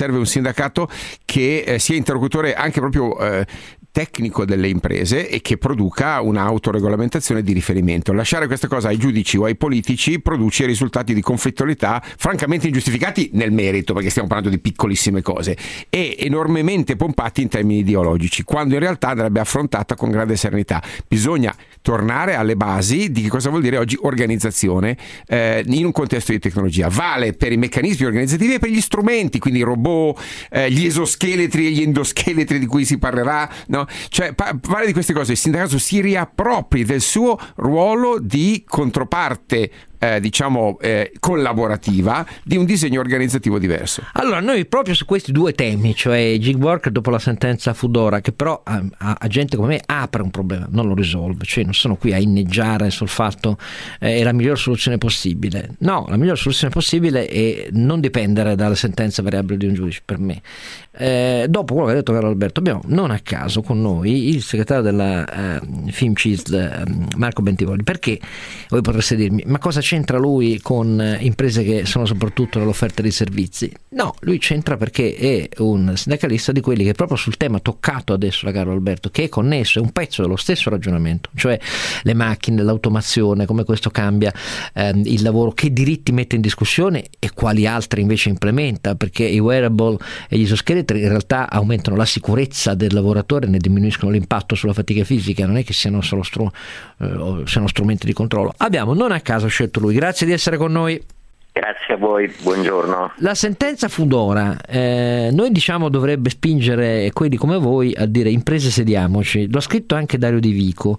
serve un sindacato che eh, sia interlocutore anche proprio eh, tecnico delle imprese e che produca un'autoregolamentazione di riferimento. Lasciare questa cosa ai giudici o ai politici produce risultati di conflittualità francamente ingiustificati nel merito, perché stiamo parlando di piccolissime cose, e enormemente pompati in termini ideologici, quando in realtà andrebbe affrontata con grande serenità. Bisogna tornare alle basi di che cosa vuol dire oggi organizzazione eh, in un contesto di tecnologia. Vale per i meccanismi organizzativi e per gli strumenti, quindi i robot, eh, gli esoscheletri e gli endoscheletri di cui si parlerà, no? Cioè, pa- vale di queste cose, il sindacato si riappropri del suo ruolo di controparte eh, diciamo eh, collaborativa di un disegno organizzativo diverso. Allora, noi proprio su questi due temi, cioè gig work dopo la sentenza Fudora, che però a, a, a, gente come me apre un problema, non lo risolve, cioè non sono qui a inneggiare sul fatto eh, è la miglior soluzione possibile. No, la miglior soluzione possibile è non dipendere dalle sentenze variabili di un giudice, per me. Eh, dopo quello che ha detto Carlo Alberto, abbiamo non a caso con noi il segretario della eh, Film CISL, eh, Marco Bentivoli, perché voi potreste dirmi, ma cosa c'è? C'entra lui con eh, imprese che sono soprattutto nell'offerta di servizi? No, lui c'entra perché è un sindacalista di quelli che proprio sul tema toccato adesso da Carlo Alberto, che è connesso, è un pezzo dello stesso ragionamento, cioè le macchine, l'automazione, come questo cambia ehm, il lavoro, che diritti mette in discussione e quali altri invece implementa, perché i wearable e gli esoscheletri in realtà aumentano la sicurezza del lavoratore, ne diminuiscono l'impatto sulla fatica fisica, non è che siano solo stru- eh, siano strumenti di controllo. Abbiamo non a caso scelto lui. Grazie di essere con noi. Grazie a voi, buongiorno. La sentenza Fudora, eh, noi diciamo dovrebbe spingere quelli come voi a dire imprese sediamoci, l'ha scritto anche Dario Di Vico.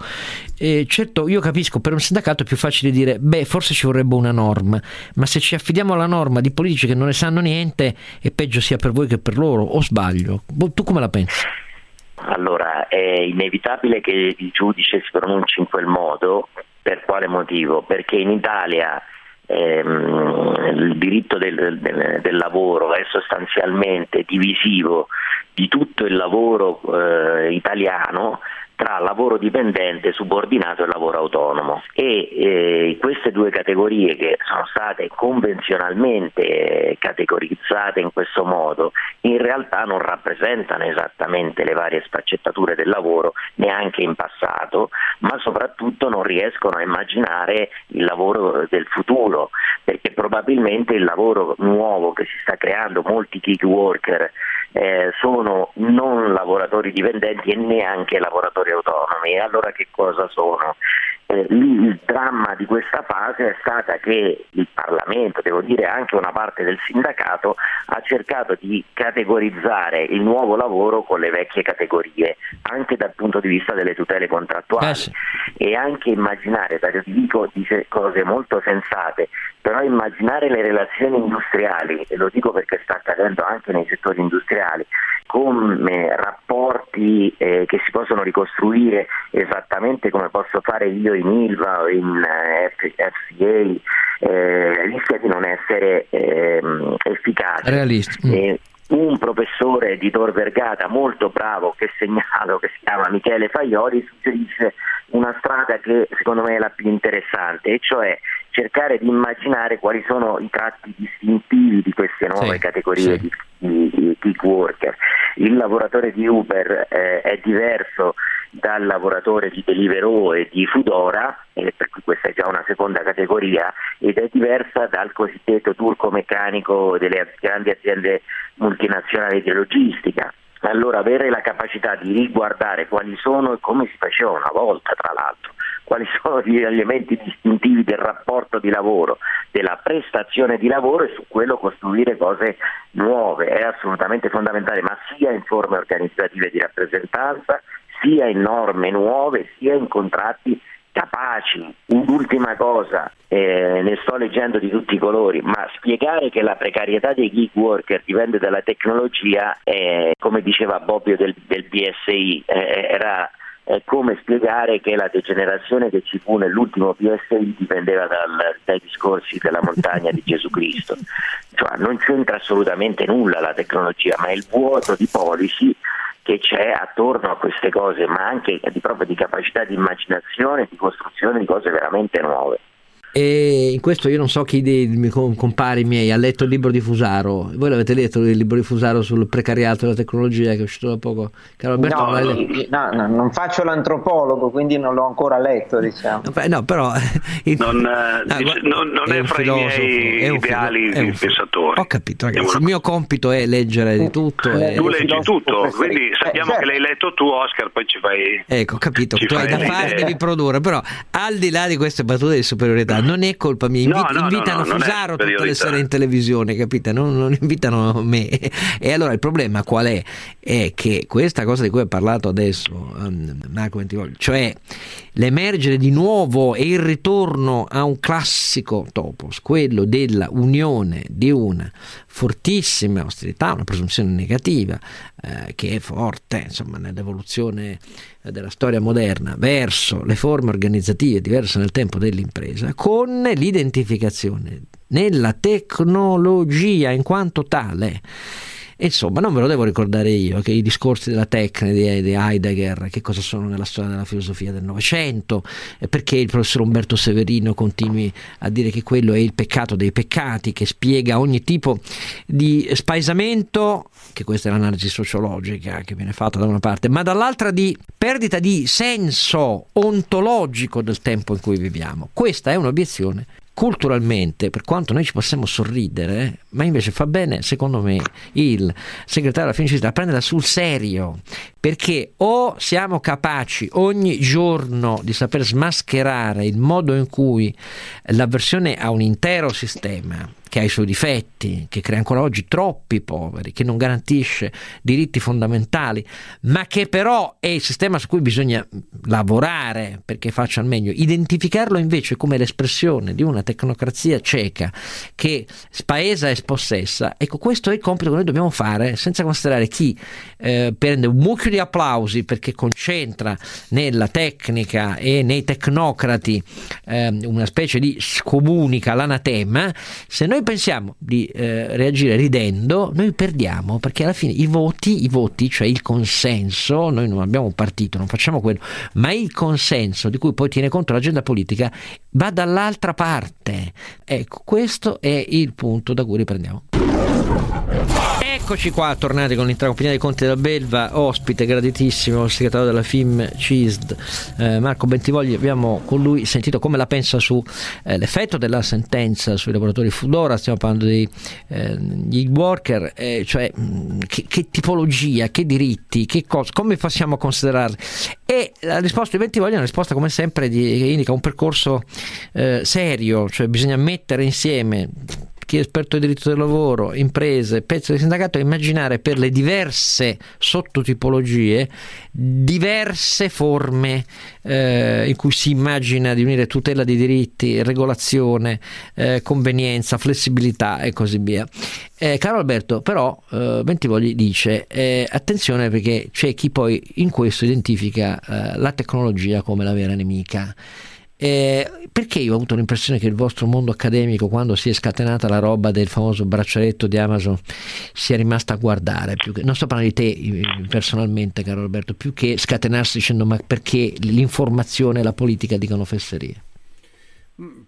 Eh, certo, io capisco, per un sindacato è più facile dire, beh, forse ci vorrebbe una norma, ma se ci affidiamo alla norma di politici che non ne sanno niente, è peggio sia per voi che per loro, o sbaglio? Boh, tu come la pensi? Allora, è inevitabile che il giudice si pronunci in quel modo, per quale motivo? Perché in Italia ehm, il diritto del, del, del, lavoro è sostanzialmente divisivo di tutto il lavoro eh, italiano tra lavoro dipendente, subordinato e lavoro autonomo. E eh, queste due categorie che sono state convenzionalmente categorizzate in questo modo in realtà non rappresentano esattamente le varie sfaccettature del lavoro neanche in passato, ma soprattutto non riescono a immaginare il lavoro del futuro, perché probabilmente il lavoro nuovo che si sta creando, molti gig worker eh, sono non lavoratori dipendenti e neanche lavoratori autonomi. Allora che cosa sono? Eh, lì il dramma di questa fase è stata che il Parlamento, devo dire anche una parte del sindacato, ha cercato di categorizzare il nuovo lavoro con le vecchie categorie, anche dal punto di vista delle tutele contrattuali eh sì. e anche immaginare, Dario Di Vico dice cose molto sensate, però immaginare le relazioni industriali, e lo dico perché sta accadendo anche nei settori industriali, come rapporti eh, che si possono ricostruire esattamente come posso fare io in ILVA o in eh, FCA, eh, rischia di non essere ehm, efficace. Realisti. Mm. un professore di Tor Vergata molto bravo che segnalo, che si chiama Michele Faioli, suggerisce una strada che secondo me è la più interessante, e cioè cercare di immaginare quali sono i tratti distintivi di queste nuove sì, categorie sì. di, di, di worker. Il lavoratore di Uber eh, è diverso dal lavoratore di Deliveroo e di Foodora, eh, per cui questa è già una seconda categoria, ed è diversa dal cosiddetto turco meccanico delle grandi aziende multinazionali di logistica. Allora avere la capacità di riguardare quali sono e come si faceva una volta, tra l'altro, quali sono gli elementi distintivi del rapporto di lavoro, della prestazione di lavoro e su quello costruire cose nuove, è assolutamente fondamentale, ma sia in forme organizzative di rappresentanza, sia in norme nuove, sia in contratti capaci. Un'ultima cosa, eh, ne sto leggendo di tutti i colori, ma spiegare che la precarietà dei gig worker dipende dalla tecnologia, eh, come diceva Bobbio del, del BSI, eh, era è come spiegare che la degenerazione che ci fu nell'ultimo PSI dipendeva dal, dai discorsi della montagna di Gesù Cristo. Cioè, non c'entra assolutamente nulla la tecnologia, ma è il vuoto di policy che c'è attorno a queste cose, ma anche di, proprio di capacità di immaginazione di costruzione di cose veramente nuove. E in questo io non so chi dei miei compari miei ha letto il libro di Fusaro. Voi l'avete letto il libro di Fusaro sul precariato della tecnologia che è uscito da poco? Caro Alberto, no, non, no, no, non faccio l'antropologo, quindi non l'ho ancora letto. Diciamo. No, però in, non, no, dice, non, non, è, è fra filosofo, i miei ideali di pensatori. Ho capito, ragazzi. Il mio compito è leggere di tutto. E... Tu leggi tutto, quindi sappiamo eh, certo. che l'hai letto tu, Oscar. Poi ci fai. Ecco, ho capito. Tu hai da fare, devi produrre. Però al di là di queste battute di superiorità non è colpa mia. Invi- no, no, invitano no, Fusaro tutte le sere in televisione, capite? Non, non, invitano me. E allora il problema qual è? È che questa cosa di cui ha parlato adesso um, Marco Bentivoglio, cioè l'emergere di nuovo e il ritorno a un classico topos, quello della unione di una fortissima austerità, una presunzione negativa eh, che è forte insomma, nell'evoluzione della storia moderna verso le forme organizzative diverse nel tempo dell'impresa, con l'identificazione nella tecnologia in quanto tale Insomma, non ve lo devo ricordare io che i discorsi della tecnica di, di Heidegger, che cosa sono nella storia della filosofia del Novecento, perché il professor Umberto Severino continui a dire che quello è il peccato dei peccati, che spiega ogni tipo di spaesamento, che questa è l'analisi sociologica che viene fatta da una parte, ma dall'altra di perdita di senso ontologico del tempo in cui viviamo. Questa è un'obiezione culturalmente, per quanto noi ci possiamo sorridere, ma invece fa bene, secondo me, il segretario della Finicità a prenderla sul serio, perché o siamo capaci ogni giorno di saper smascherare il modo in cui l'avversione a un intero sistema che ha i suoi difetti, che crea ancora oggi troppi poveri, che non garantisce diritti fondamentali, ma che però è il sistema su cui bisogna lavorare perché faccia al meglio, identificarlo invece come l'espressione di una tecnocrazia cieca che spaesa e spossessa, ecco questo è il compito che noi dobbiamo fare senza considerare chi eh, prende un mucchio di applausi perché concentra nella tecnica e nei tecnocrati eh, una specie di scomunica l'anatema, se noi pensiamo di eh, reagire ridendo, noi perdiamo perché alla fine i voti, i voti, cioè il consenso, noi non abbiamo un partito, non facciamo quello, ma il consenso di cui poi tiene conto l'agenda politica va dall'altra parte. Ecco, questo è il punto da cui riprendiamo. Eccoci qua, tornati con l'intera compagnia dei Conti della Belva, ospite graditissimo, il segretario della FIM CISD, eh, Marco Bentivogli. Abbiamo con lui sentito come la pensa sull'effetto eh, della sentenza sui lavoratori Fudora, stiamo parlando dei eh, worker, eh, cioè mm, che, che, tipologia, che diritti, che cosa, come possiamo considerarli. E la risposta di Bentivogli è una risposta come sempre di, che indica un percorso eh, serio, cioè bisogna mettere insieme chi è esperto di diritto del lavoro, imprese, pezzo di sindacato, immaginare per le diverse sottotipologie diverse forme eh, in cui si immagina di unire tutela dei diritti, regolazione, eh, convenienza, flessibilità e così via. Eh, caro Alberto, però eh, Bentivogli dice eh, attenzione perché c'è chi poi in questo identifica eh, la tecnologia come la vera nemica. Eh, perché io ho avuto l'impressione che il vostro mondo accademico, quando si è scatenata la roba del famoso braccialetto di Amazon, sia rimasta a guardare? Che, non sto parlando di te eh, personalmente, caro Roberto, più che scatenarsi dicendo ma perché l'informazione e la politica dicono fesserie?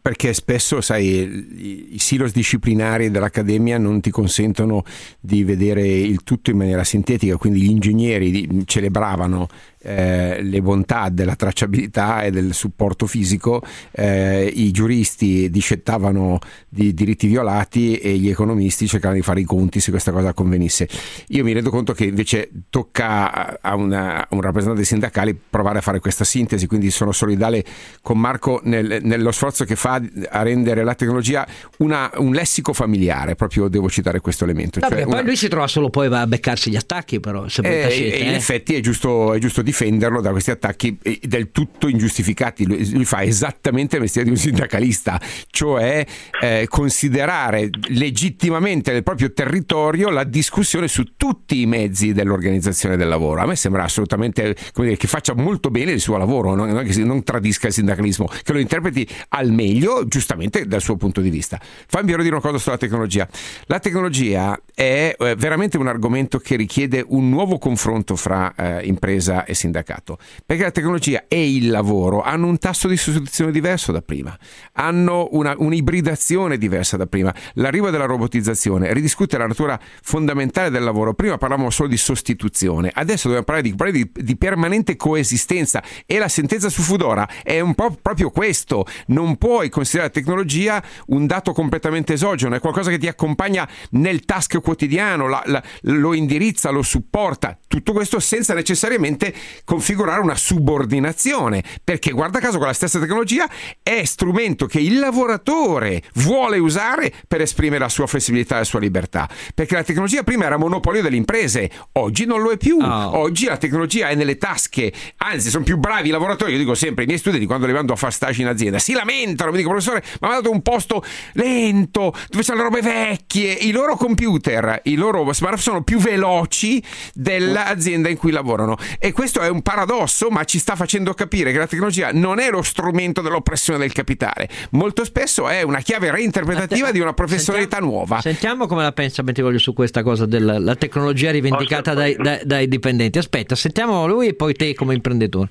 Perché spesso, sai, i silos disciplinari dell'accademia non ti consentono di vedere il tutto in maniera sintetica, quindi gli ingegneri celebravano eh, le bontà della tracciabilità e del supporto fisico, eh, i giuristi discettavano di diritti violati e gli economisti cercavano di fare i conti se questa cosa convenisse. Io mi rendo conto che invece tocca a, una, a un rappresentante sindacale provare a fare questa sintesi, quindi sono solidale con Marco nel, nello sforzo che fa a rendere la tecnologia una, un lessico familiare, proprio devo citare questo elemento. Vabbè, cioè poi una... lui si trova solo poi a beccarsi gli attacchi, però se eh, in eh. effetti è giusto, è giusto difenderlo da questi attacchi del tutto ingiustificati. Lui, fa esattamente il mestiere di un sindacalista, cioè eh, considerare legittimamente nel proprio territorio la discussione su tutti i mezzi dell'organizzazione del lavoro. A me sembra assolutamente dire, che faccia molto bene il suo lavoro, non, non, che non tradisca il sindacalismo, che lo interpreti al meglio, giustamente dal suo punto di vista. Fammi però dire una cosa sulla tecnologia. La tecnologia è eh, veramente un argomento che richiede un nuovo confronto fra eh, impresa e sindacalismo sindacato? Perché la tecnologia e il lavoro hanno un tasso di sostituzione diverso da prima, hanno una, un'ibridazione diversa da prima. L'arrivo della robotizzazione ridiscute la natura fondamentale del lavoro. Prima parlavamo solo di sostituzione, adesso dobbiamo parlare di, di, di permanente coesistenza e la sentenza su Fudora è un po' proprio questo. Non puoi considerare la tecnologia un dato completamente esogeno, è qualcosa che ti accompagna nel task quotidiano, la, la, lo indirizza, lo supporta. Tutto questo senza necessariamente configurare una subordinazione, perché guarda caso con la stessa tecnologia è strumento che il lavoratore vuole usare per esprimere la sua flessibilità e la sua libertà, perché la tecnologia prima era monopolio delle imprese, oggi non lo è più, oh. oggi la tecnologia è nelle tasche, anzi sono più bravi i lavoratori, io dico sempre, i miei studenti quando li vado a fare stage in azienda si lamentano, mi dicono professore, ma mi ha dato un posto lento, dove c'è le robe vecchie, i loro computer, i loro smartphone sono più veloci dell'azienda in cui lavorano. E questo è un paradosso, ma ci sta facendo capire che la tecnologia non è lo strumento dell'oppressione del capitale, molto spesso è una chiave reinterpretativa di una professionalità sentiamo, nuova. Sentiamo come la pensa Bentivoglio su questa cosa della tecnologia rivendicata dai, dai, dai dipendenti. Aspetta, sentiamo lui e poi te come imprenditore.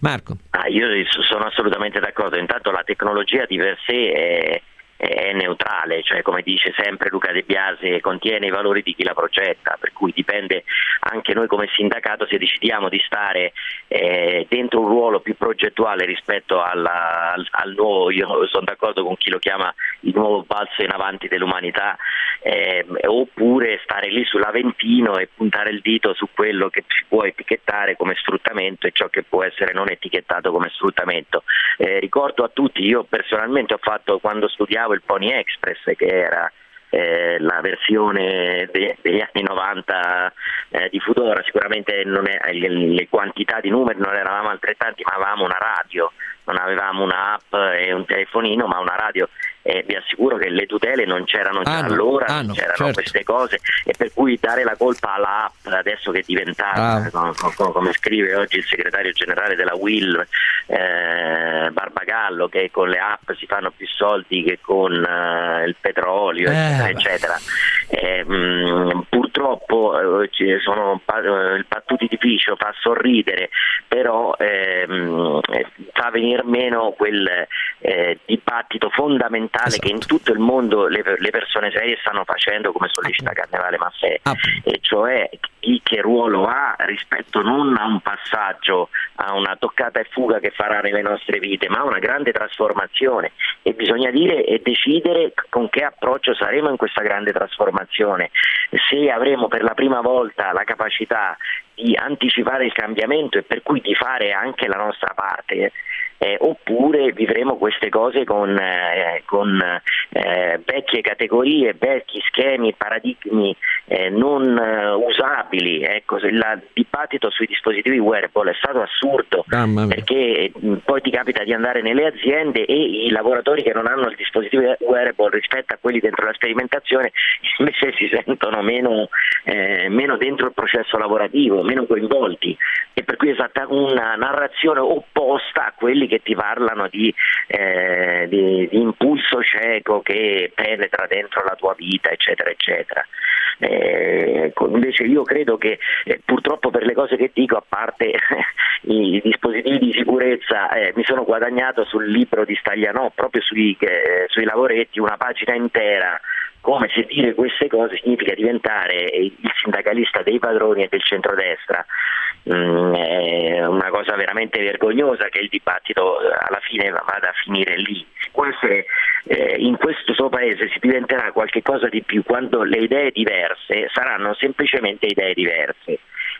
Marco. Ah, io sono assolutamente d'accordo, intanto la tecnologia di per sé è è neutrale, cioè come dice sempre Luca De Biase contiene i valori di chi la progetta, per cui dipende anche noi come sindacato se decidiamo di stare eh, dentro un ruolo più progettuale rispetto alla, al, al, nuovo, io sono d'accordo con chi lo chiama il nuovo balzo in avanti dell'umanità, eh, oppure stare lì sull'Aventino e puntare il dito su quello che si può etichettare come sfruttamento e ciò che può essere non etichettato come sfruttamento. Eh, ricordo a tutti, io personalmente ho fatto quando studiavo guidavo il Pony Express che era eh, la versione de- degli anni 90 eh, di Fudora, sicuramente è, le, quantità di numeri non eravamo altrettanti, ma avevamo una radio, non avevamo un'app e un telefonino, ma una radio e vi assicuro che le tutele non c'erano già ah, allora, ah, non c'erano certo. queste cose e per cui dare la colpa all'app adesso che è diventata, ah. come, come, scrive oggi il segretario generale della Will eh, Barbagallo, che con le app si fanno più soldi che con eh, il petrolio, eh. eccetera. Eh, mh, purtroppo eh, sono, eh, il battuti di Piscio fa sorridere, però ehm, fa venire meno quel dibattito fondamentale esatto. che in tutto il mondo le, le, persone serie stanno facendo come sollecita Carnevale Maffè, ah. e cioè chi che ruolo ha rispetto non a un passaggio, a una toccata e fuga che farà nelle nostre vite, ma a una grande trasformazione. E bisogna dire e decidere con che approccio saremo in questa grande trasformazione, se avremo per la prima volta la capacità di anticipare il cambiamento e per cui di fare anche la nostra parte eh, oppure vivremo queste cose con, eh, con eh, vecchie categorie, vecchi schemi, paradigmi eh, non eh, usabili. Ecco, il dibattito sui dispositivi wearable è stato assurdo perché mm, poi ti capita di andare nelle aziende e i lavoratori che non hanno il dispositivo wearable rispetto a quelli dentro la sperimentazione invece si sentono meno, eh, meno dentro il processo lavorativo, meno coinvolti e per cui è stata una narrazione opposta a quelli che ti parlano di, eh, di, di impulso cieco che penetra dentro la tua vita, eccetera, eccetera. Eh, invece io credo che eh, purtroppo per le cose che dico, a parte i dispositivi di sicurezza, eh, mi sono guadagnato sul libro di Staglianò, proprio sui, eh, sui lavoretti, una pagina intera come se dire queste cose significa diventare il sindacalista dei padroni e del centrodestra. Mm, è una cosa veramente vergognosa che il dibattito eh, alla fine vada a finire lì. Può eh, in questo suo paese si diventerà qualcosa di più quando le idee diverse saranno semplicemente idee diverse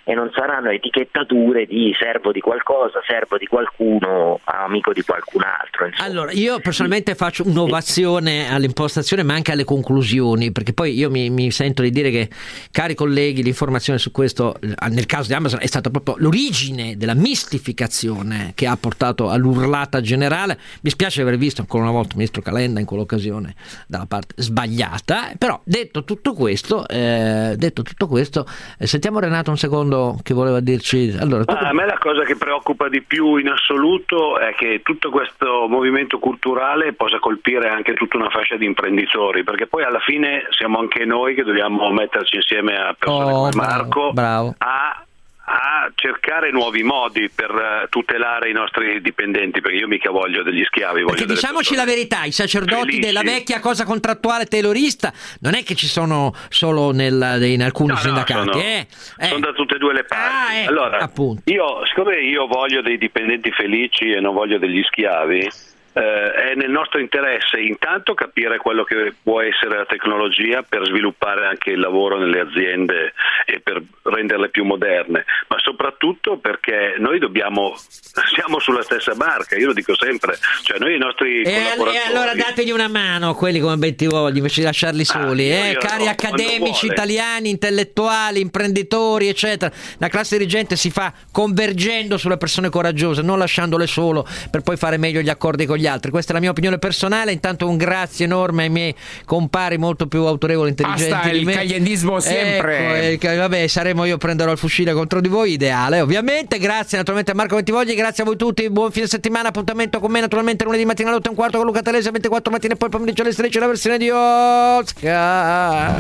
e non saranno etichettature di servo di qualcosa, servo di qualcuno, amico di qualcun altro. Insomma. Allora, io personalmente faccio un'ovazione all'impostazione ma anche alle conclusioni, perché poi io mi, mi sento di dire che, cari colleghi, l'informazione su questo, nel caso di Amazon, è stata proprio l'origine della mistificazione che ha portato all'urlata generale. Mi spiace aver visto ancora una volta il ministro Calenda in quell'occasione dalla parte sbagliata, però detto tutto questo, eh, detto tutto questo eh, sentiamo Renato un secondo che voleva dirci. Allora, tu... ah, a me la cosa che preoccupa di più in assoluto è che tutto questo movimento culturale possa colpire anche tutta una fascia di imprenditori, perché poi alla fine siamo anche noi che dobbiamo metterci insieme a persone oh, come Marco bravo. a a cercare nuovi modi per eh, tutelare i nostri dipendenti, perché io mica voglio degli schiavi. Perché diciamoci la verità, i sacerdoti felici. della vecchia cosa contrattuale taylorista non è che ci sono solo nel, in alcuni No, no, sindacati. sono, eh. Eh. sono da tutte e due le parti. Ah, ecco, allora, appunto. io, siccome io voglio dei dipendenti felici e non voglio degli schiavi, eh, è nel nostro interesse intanto capire quello che può essere la tecnologia per sviluppare anche il lavoro nelle aziende e per renderle più moderne, ma soprattutto perché noi dobbiamo, siamo sulla stessa barca, io lo dico sempre, cioè noi i nostri E, al- collaboratori... e allora dategli una mano a quelli come Bentivogli invece di lasciarli soli, io eh, cari do, accademici italiani, intellettuali, imprenditori, eccetera. La classe dirigente si fa convergendo sulle persone coraggiose, non lasciandole solo per poi fare meglio gli accordi con gli altri. Questa è la mia opinione personale. Intanto un grazie enorme ai miei compari molto più autorevoli e intelligenti. Basta il cagliendismo sempre. Ecco, eh, vabbè, saremo io prenderò il fucile contro di voi, ideale, ovviamente. Grazie naturalmente a Marco Ventivogli, grazie a voi tutti. Buon fine settimana. Appuntamento con me naturalmente lunedì mattina alle 8 e un quarto con Luca Talese, 24 mattina e poi pomeriggio alle 13 la versione di Oscar.